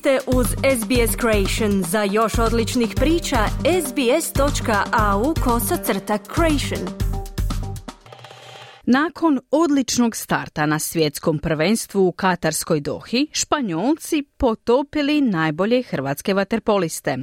ste uz SBS Creation. Za još odličnih priča, sbs.au kosacrta creation. Nakon odličnog starta na svjetskom prvenstvu u Katarskoj dohi, Španjolci potopili najbolje hrvatske vaterpoliste.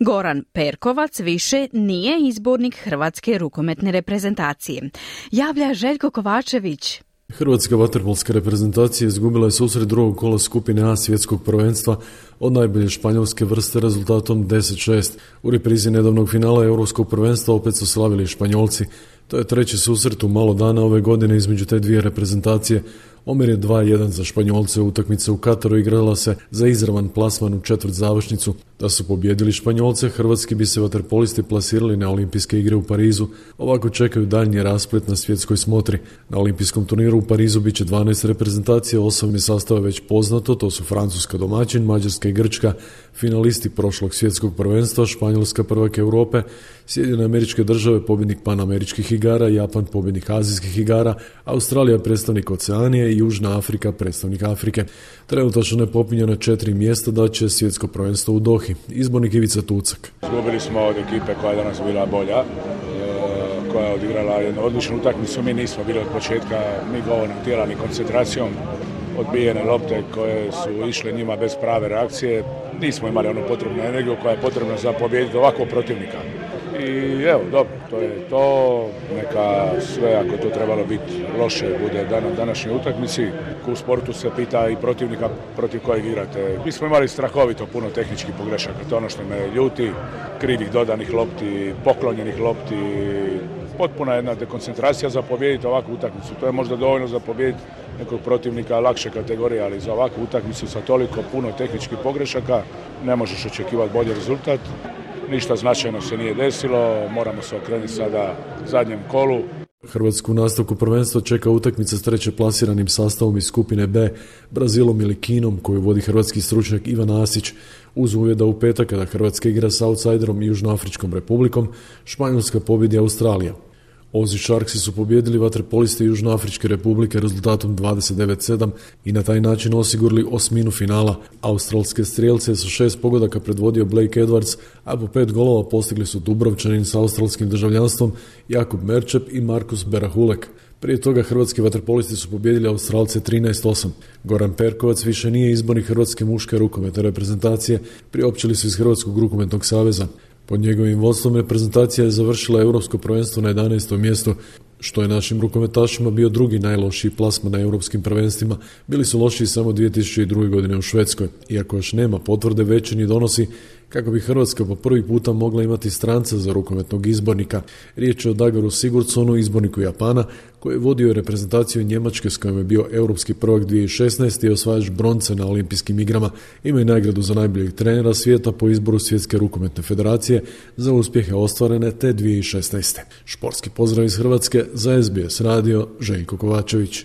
Goran Perkovac više nije izbornik hrvatske rukometne reprezentacije. Javlja Željko Kovačević. Hrvatska vaterpolska reprezentacija izgubila je susret drugog kola skupine A svjetskog prvenstva od najbolje španjolske vrste rezultatom 10-6. U reprizi nedavnog finala europskog prvenstva opet su slavili španjolci. To je treći susret u malo dana ove godine između te dvije reprezentacije. Omer je 2-1 za Španjolce. Utakmica u Kataru igrala se za izravan plasman u četvrt završnicu. Da su pobjedili Španjolce, hrvatski bi se vaterpolisti plasirali na olimpijske igre u Parizu. Ovako čekaju daljnji rasplet na svjetskoj smotri. Na olimpijskom turniru u Parizu bit će 12 reprezentacija, osobni sastav je već poznato, to su Francuska domaćin, Mađarska i Grčka, finalisti prošlog svjetskog prvenstva, Španjolska prvak Europe, Sjedinjene američke države pobjednik panameričkih igara, Japan pobjednik azijskih igara, Australija predstavnik Oceanije i Južna Afrika predstavnik Afrike. Trenutačno je popinjeno četiri mjesta da će svjetsko prvenstvo u Dohi. Izbornik Ivica Tucak. Izgubili smo od ekipe koja je danas bila bolja, e, koja je odigrala jednu odličnu utakmicu. Mi nismo bili od početka mi govornim tijela ni koncentracijom odbijene lopte koje su išle njima bez prave reakcije. Nismo imali onu potrebnu energiju koja je potrebna za pobijediti ovakvog protivnika. I evo, dobro, to je to. Neka sve, ako to trebalo biti loše, bude dan na današnjoj utakmici. U sportu se pita i protivnika protiv kojeg igrate. Mi smo imali strahovito puno tehničkih pogrešaka, to je ono što me ljuti. Krivih dodanih lopti, poklonjenih lopti, potpuna jedna dekoncentracija za pobijediti ovakvu utakmicu. To je možda dovoljno za pobijediti nekog protivnika lakše kategorije, ali za ovakvu utakmicu sa toliko puno tehničkih pogrešaka ne možeš očekivati bolji rezultat. Ništa značajno se nije desilo, moramo se okrenuti sada zadnjem kolu. Hrvatsku nastavku prvenstva čeka utakmica s treće plasiranim sastavom iz skupine B, Brazilom ili Kinom koju vodi hrvatski stručnjak Ivan Asić uz uvjet da u petak kada Hrvatska igra s outsiderom i Južnoafričkom republikom, Španjolska pobjedi Australija. Ozi Sharksi su pobjedili vaterpoliste Južnoafričke republike rezultatom 29-7 i na taj način osigurali osminu finala. Australske strijelce su šest pogodaka predvodio Blake Edwards, a po pet golova postigli su Dubrovčanin sa australskim državljanstvom Jakub Merčep i Markus Berahulek. Prije toga hrvatski vaterpolisti su pobjedili Australce 13-8. Goran Perkovac više nije izbornik hrvatske muške rukometne reprezentacije, priopćili su iz Hrvatskog rukometnog saveza. Pod njegovim vodstvom reprezentacija je završila europsko prvenstvo na 11. mjestu, što je našim rukometašima bio drugi najlošiji plasma na europskim prvenstvima. Bili su lošiji samo 2002. godine u Švedskoj. Iako još nema potvrde, većini donosi kako bi Hrvatska po prvi puta mogla imati stranca za rukometnog izbornika. Riječ je o Dagaru Sigurdsonu, izborniku Japana, koji je vodio reprezentaciju Njemačke s kojom je bio europski prvak 2016. i osvajač bronce na olimpijskim igrama. Ima i nagradu za najboljeg trenera svijeta po izboru Svjetske rukometne federacije za uspjehe ostvarene te 2016. Športski pozdrav iz Hrvatske za SBS radio Željko Kovačević.